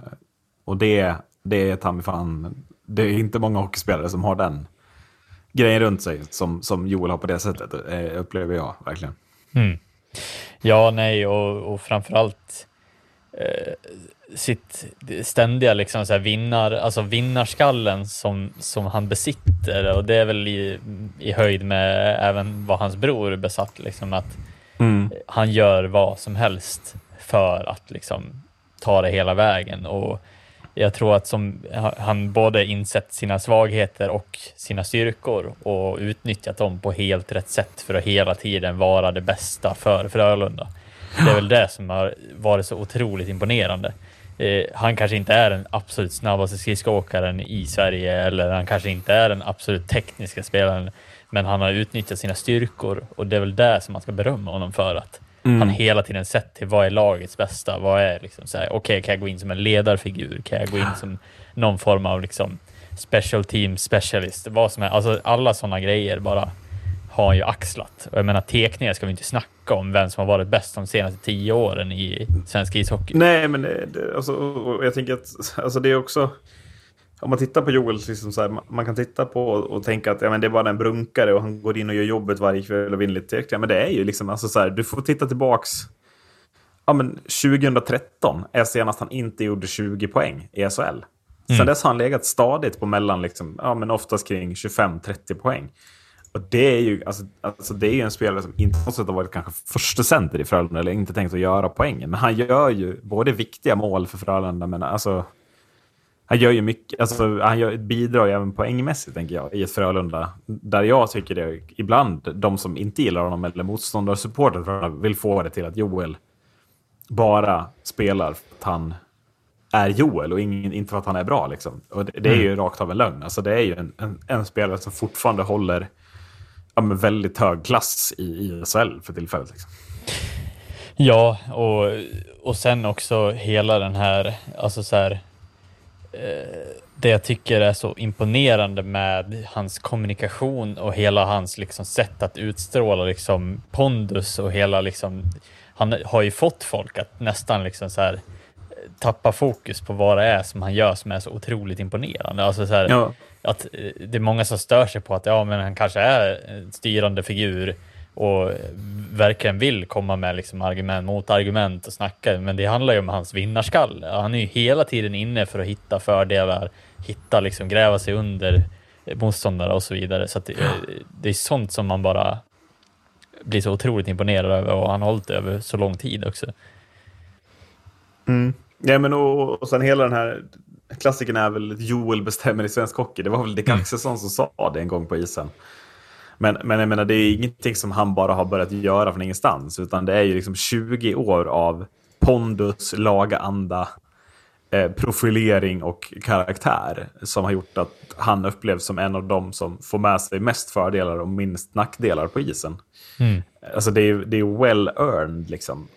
och det, det är ta fan, det är inte många hockeyspelare som har den grejen runt sig som, som Joel har på det sättet, eh, upplever jag verkligen. Mm. Ja, nej, och, och framförallt eh, sitt ständiga liksom så här vinnar, alltså vinnarskallen som, som han besitter och det är väl i, i höjd med även vad hans bror besatt, liksom att han gör vad som helst för att liksom ta det hela vägen och jag tror att som han både insett sina svagheter och sina styrkor och utnyttjat dem på helt rätt sätt för att hela tiden vara det bästa för Frölunda. Det är väl det som har varit så otroligt imponerande. Eh, han kanske inte är den absolut snabbaste skridskoåkaren i Sverige eller han kanske inte är den absolut tekniska spelaren. Men han har utnyttjat sina styrkor och det är väl det som man ska berömma honom för att han hela tiden sett till vad är lagets bästa? Vad är liksom så här, okej, kan jag gå in som en ledarfigur? Kan jag gå in som någon form av liksom special team specialist? Vad som är, alltså alla sådana grejer bara har han ju axlat. Och jag menar tekningar ska vi inte snacka om vem som har varit bäst de senaste tio åren i svensk ishockey. Nej, men det, det, alltså, jag tänker att alltså, det är också... Om man tittar på Joel, liksom så här, man- kan titta på och tänka att ja, men det är bara en brunkare och han går in och gör jobbet varje kväll och vinner lite. Men det är ju liksom, alltså, så här, du får titta tillbaks. Ja, men 2013 är senast han inte gjorde 20 poäng i SHL. Sen dess har han legat stadigt på mellan, liksom, ja, men oftast kring 25-30 poäng. Och det är ju alltså, alltså det är ju en spelare som inte på något sätt har varit kanske första center i Frölunda eller inte tänkt att göra poängen. Men han gör ju både viktiga mål för Frölunda, men alltså han gör ju mycket, alltså han gör, bidrar ju även poängmässigt tänker jag i ett Frölunda. Där jag tycker det ibland, de som inte gillar honom eller motståndarsupportrar vill få det till att Joel bara spelar för att han är Joel och ingen, inte för att han är bra. Liksom. Och det, det är ju rakt av en lögn. Alltså, det är ju en, en, en spelare som fortfarande håller ja, väldigt hög klass i, i SHL för tillfället. Liksom. Ja, och, och sen också hela den här, alltså så här, det jag tycker är så imponerande med hans kommunikation och hela hans liksom sätt att utstråla liksom pondus och hela liksom, han har ju fått folk att nästan liksom så här tappa fokus på vad det är som han gör som är så otroligt imponerande. Alltså så här, Ja. att eh, det är många som stör sig på att ja, men han kanske är en styrande figur och verkligen vill komma med liksom argument mot argument och snacka. Men det handlar ju om hans vinnarskalle. Han är ju hela tiden inne för att hitta fördelar, hitta liksom gräva sig under motståndare och så vidare. Så det, det är sånt som man bara blir så otroligt imponerad över och han har hållit över så lång tid också. Ja, men och, och sen hela den här klassiken är väl Joel bestämmer i svensk hockey. Det var väl Dick Axelsson som sa det en gång på isen. Men, men jag menar, det är ingenting som han bara har börjat göra från ingenstans. Utan det är ju liksom 20 år av pondus, laga anda, eh, profilering och karaktär som har gjort att han upplevs som en av dem som får med sig mest fördelar och minst nackdelar på isen. Alltså det är, det är well earned liksom.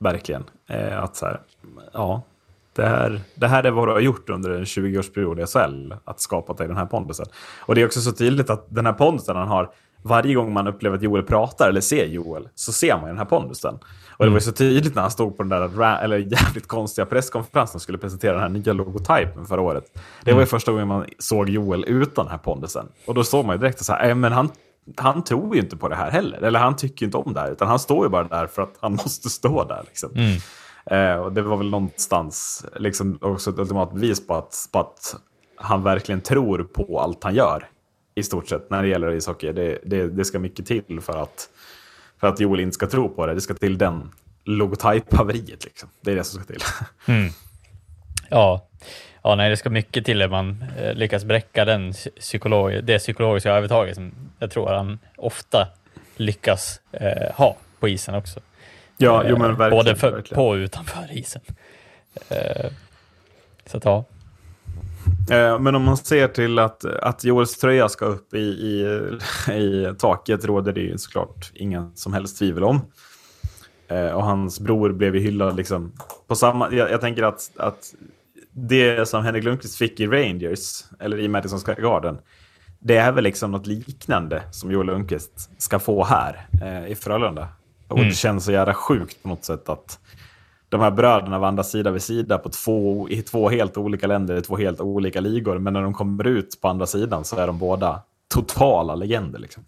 Verkligen. Eh, att så här, ja, det här, det här är vad du har gjort under en 20-årsperiod i SHL. Att skapa dig den här pondusen. Och det är också så tydligt att den här pondusen han har, varje gång man upplever att Joel pratar eller ser Joel, så ser man den här pondusen. Och det var ju så tydligt när han stod på den där eller jävligt konstiga presskonferensen och skulle presentera den här nya logotypen förra året. Det var ju första gången man såg Joel utan den här pondusen. Och då såg man ju direkt så här, "Nej, men han, han tror ju inte på det här heller. Eller han tycker ju inte om det här, utan han står ju bara där för att han måste stå där. Liksom. Eh, och det var väl någonstans liksom också ett ultimat bevis på att, på att han verkligen tror på allt han gör. I stort sett när det gäller ishockey. Det, det, det ska mycket till för att, för att Joel inte ska tro på det. Det ska till den logotyp-haveriet. Liksom. Det är det som ska till. Mm. Ja, ja nej, det ska mycket till att man eh, lyckas bräcka den psykolog, det psykologiska övertaget som jag tror han ofta lyckas eh, ha på isen också ja, jo, Eh, men verkligen. Både för, verkligen. på och utanför isen. Eh, så att ja. Eh, Men om man ser till att, att Joels tröja ska upp i, i, i taket råder det ju såklart ingen som helst tvivel om. Och hans bror blev ju hyllad liksom på samma... Jag, jag tänker att, att det som Henrik Lundqvist fick i Rangers, eller i Madison Square Garden, det är väl liksom något liknande som Joel Lundqvist ska få här eh, i Frölunda. Och det känns så jävla sjukt på något sätt att de här bröderna vandrar sida vid sida på två, i två helt olika länder, i två helt olika ligor. Men när de kommer ut på andra sidan så är de båda totala legender. Liksom.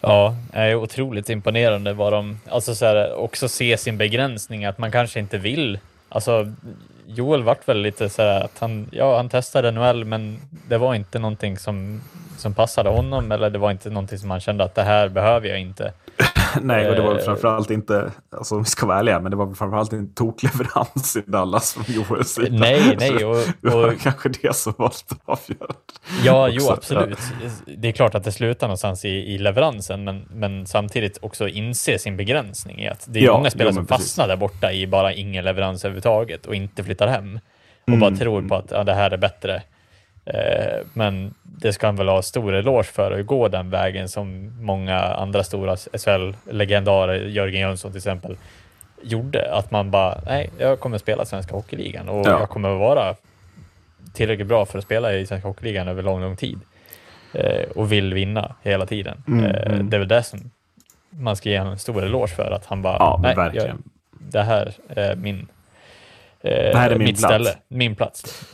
Ja, det är otroligt imponerande vad de, alltså så här, också se sin begränsning, att man kanske inte vill. Alltså, Joel vart väl lite så här att han, ja, han testade NHL, men det var inte någonting som, som passade honom eller det var inte någonting som han kände att det här behöver jag inte. Nej, och det var Eh. framförallt inte, alltså om vi ska vara ärliga, men det var framförallt inte en tokleverans i Dallas från Joels sida. Nej, nej, Så och- det var och- kanske det som var avgörande. Ja, jo, Också, absolut. Det är klart att det slutar någonstans i, i leveransen, men, men samtidigt också inse sin begränsning i att det är Ja, många spelare jo, som precis. fastnar där borta i bara ingen leverans överhuvudtaget och inte flyttar hem och bara Mm, tror på att ja, det här är bättre. Eh, men det ska han väl ha stor eloge för att gå den vägen som många andra stora SHL-legendarer, Jörgen Jönsson till exempel, gjorde. Att man bara, nej, jag kommer spela Svenska Hockeyligan och Ja. jag kommer vara tillräckligt bra för att spela i Svenska Hockeyligan över lång, lång tid. Eh, och vill vinna hela tiden. Mm, eh, mm. Det är väl det som man ska ge honom en stor eloge för, att han bara, Ja, nej, jag, det här är min, eh, här är min mitt plats." ställe, min plats.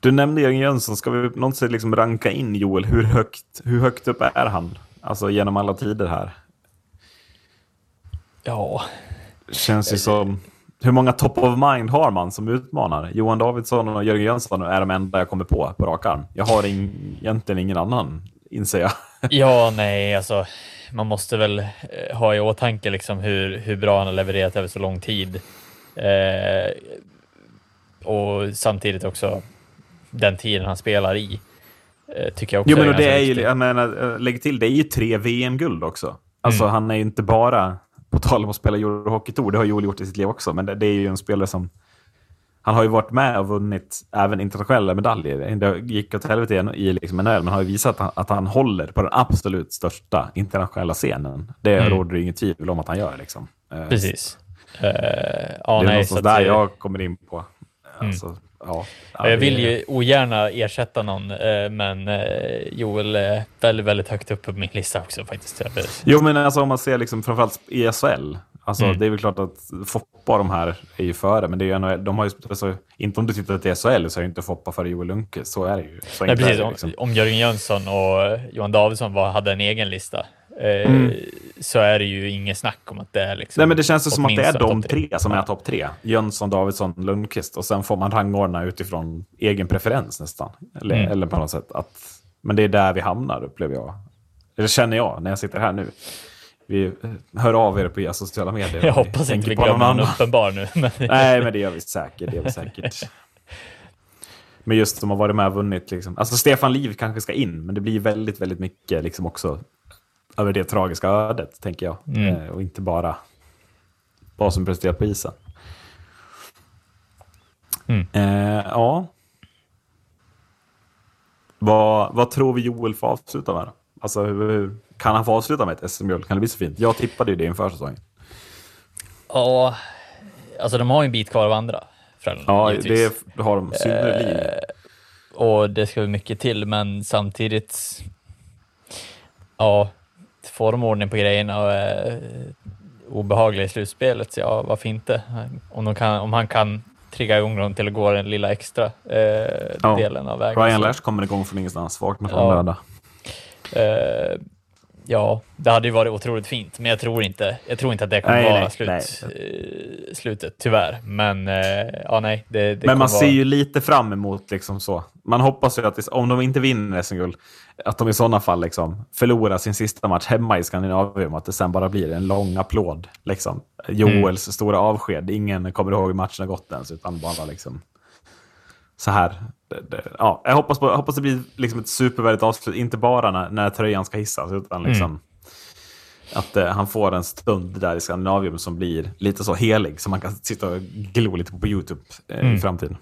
Du nämnde Jörgen Jönsson, ska vi på något sätt liksom ranka in Joel? Hur högt, hur högt upp är han? Alltså genom alla tider här. Ja, Känns ju som... Hur många top of mind har man som utmanar? Johan Davidsson och Jörgen Jönsson är de enda jag kommer på på rak arm. Jag har in, egentligen ingen annan, inser jag. ja, nej, alltså man måste väl eh, ha i åtanke liksom hur, hur bra han har levererat över så lång tid. Eh, och samtidigt också den tiden han spelar i. Eh, tycker jag också Jo, men är och det är ju, viktig. jag menar, äh, lägg till, det är ju tre VM-guld också. Alltså Mm. han är ju inte bara, på tal om att spela Eurohockey Tour, det har Joel gjort i sitt liv också, men det, det är ju en spelare som Han har ju varit med och vunnit även internationella medaljer. Det gick åt helvete i liksom NHL, men har ju visat att han, att han håller på den absolut största internationella scenen. Det Mm. råder det inget tvivel om att han gör. Liksom. Eh, Precis. Eh, ja, det är nej, någonstans att, där eh, jag kommer in på. Alltså, ja, ja, jag vill ju ogärna ersätta någon, eh, men eh, Joel är väldigt, väldigt högt upp på min lista också faktiskt. Jo, men alltså, om man ser liksom, framförallt i SHL. Alltså, Mm. Det är väl klart att Foppa och de här är ju före, men det är ju, NHL de har ju, alltså, inte om du tittar till SHL så är ju inte Foppa före Joel Lundqvist. Så är det ju. Så Nej, precis. det, Om, liksom. om Jörgen Jönsson och Johan Davidsson var, hade en egen lista Mm. så är det ju inget snack om att det är liksom Nej, men det känns som att det är de tre som är topp tre. Jönsson, Davidsson, Lundqvist. Och sen får man rangordna utifrån egen preferens nästan. Eller, Mm. eller på något sätt. Att, men det är där vi hamnar, upplever jag. Eller känner jag när jag sitter här nu. Vi eh, hör av er på era sociala medier. Jag hoppas inte vi glömmer någon uppenbar nu. Men Nej, men det gör vi säkert. Det gör vi säkert. Men just som har varit med och vunnit. Liksom. Alltså Stefan Liv kanske ska in, men det blir väldigt, väldigt mycket liksom också över det tragiska ödet, tänker jag. Mm. Eh, och inte bara vad som presterat på isen. Mm. Eh, ja. Vad, vad tror vi Joel får avsluta med? Alltså, hur, hur, kan han få avsluta med ett SM-guld? Kan det bli så fint? Jag tippade ju det inför säsongen. ja, alltså de har ju en bit kvar av andra. Frölunda, Ja, givetvis. det har de synnerligen. Eh, Och det ska väl mycket till, men samtidigt... Ja, får de ordning på grejerna och är obehagliga i slutspelet, så ja, varför inte? Om, kan, om han kan trigga igång dem till att gå den lilla extra eh, Ja. delen av vägen. Ryan Lash kommer igång från ingenstans, vaknar från Ja. döda. Eh, ja, det hade ju varit otroligt fint, men jag tror inte, jag tror inte att det kommer Nej, vara nej, slut, nej. eh, slutet, tyvärr. Men eh, ja, nej. Det, det Men man ser vara... ju lite fram emot liksom så. Man hoppas ju att det- om de inte vinner SM-guld, att de i sådana fall liksom förlorar sin sista match hemma i Skandinavium, att det sen bara blir en lång applåd. Liksom. Joels Mm. stora avsked. Ingen kommer ihåg hur matchen har gått ens, utan bara liksom så här. Det, det, ja, jag hoppas, på, jag hoppas det blir liksom ett supervärdigt avslut, inte bara när, när tröjan ska hissas, utan liksom Mm. att eh, han får en stund där i Skandinavium som blir lite så helig, som man kan sitta och glo lite på på YouTube eh, Mm. i framtiden.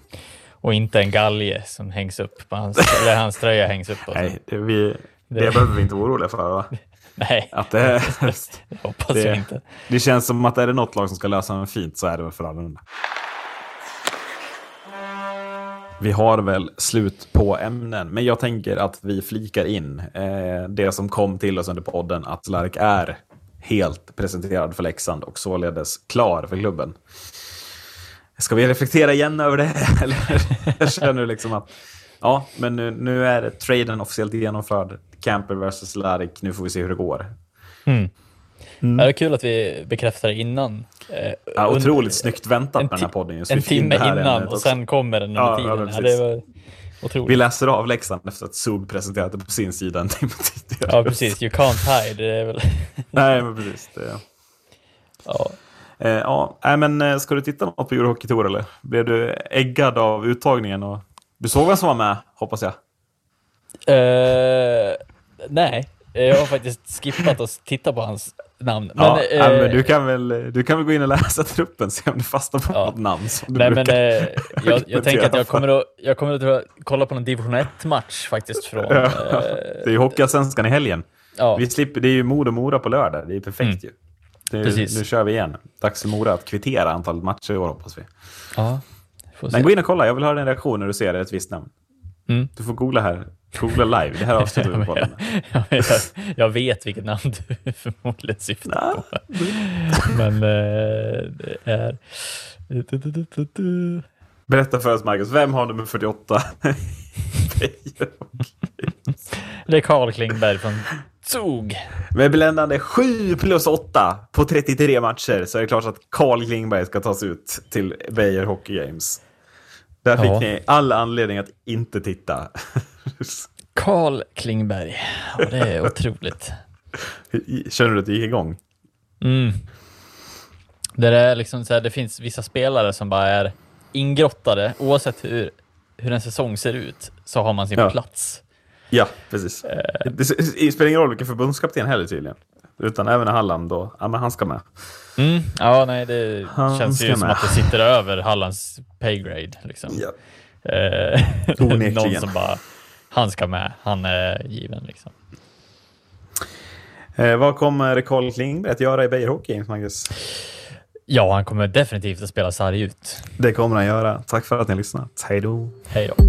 Och inte en galge som hängs upp på hans, eller hans tröja hängs upp. Nej, det, vi, det, Det- behöver vi inte vara oroliga för. Va? Nej, Att det, jag hoppas det, jag inte. det känns som att är det något lag som ska lösa den fint så är det väl Frölunda. Vi har väl slut på ämnen, men jag tänker att vi flikar in eh, det som kom till oss under podden, att Lark är helt presenterad för Leksand och således klar för klubben. Ska vi reflektera igen över det? Eller jag känner liksom att ja, men nu, nu är traden officiellt genomförd. Camper versus Lark, Nu får vi se hur det går. Mm. Ja, det är kul att vi bekräftar det innan. Eh, Ja, otroligt snyggt väntat med den här podden. Så En timme innan och också. sen kommer den under tiden. Ja, det var otroligt. Vi läser av Leksand efter att Zug presenterat det på sin sida en timme tidigare. Ja, precis. You can't hide. Det är väl... Nej, men precis. Det. ja. Eh, ja, men eh, ska du titta något på Eurohockey Tour eller? Blev du äggad av uttagningen? Och... Du såg vem som var med, hoppas jag? Eh, nej, jag har faktiskt skippat att titta på hans namn. Men, ja, eh, men du, kan väl, du kan väl gå in och läsa truppen se om du fastnar på Ja. något namn. Som du Nej, men eh, jag, jag tänker att jag kommer att, jag kommer att kolla på någon division 1-match faktiskt från... Ja, eh, det är ju Hockeyallsvenskan i helgen. ja, Vi slipper, det är ju Modo Mora på lördag. Det är perfekt Mm. ju. Det Precis. Nu kör vi igen. Dags för Mora att kvittera antalet matcher i år hoppas vi. ja, får. Men gå in och kolla. Jag vill höra din reaktion när du ser ett visst namn. Mm. Du får googla här. Googla live. Det här men jag, jag, jag vet vilket namn du förmodligen syftar på. Men eh, det är... Berätta för oss Marcus. Vem har nummer 48? Det är Carl Klingberg från Zug. Med bländande 7 plus 8 på 33 matcher så är det klart att Carl Klingberg ska tas ut till Beijer Hockey Games. Där fick Ja. ni all anledning att inte titta. Carl Klingberg. Ja, det är otroligt. Känner du att det gick igång? Mm. Det, är liksom så här, det finns vissa spelare som bara är ingrottade. Oavsett hur, hur en säsong ser ut så har man sin Ja. plats. Ja, precis. Det spelar ingen roll vilken förbundskapten heller tydligen. Utan även Halland då. Ja, men han ska med. Mm, ja, nej, det Han känns ju som med. att det sitter över Hallands paygrade. Liksom. Eh, Onekligen. någon som bara, han ska med, han är given. Liksom. Eh, vad kommer Carl Klingberg att göra i Beijer Hockey, Magnus? Ja, han kommer definitivt att spela sarg ut. Det kommer han göra. Tack för att ni har lyssnat. Hej då. Hej då.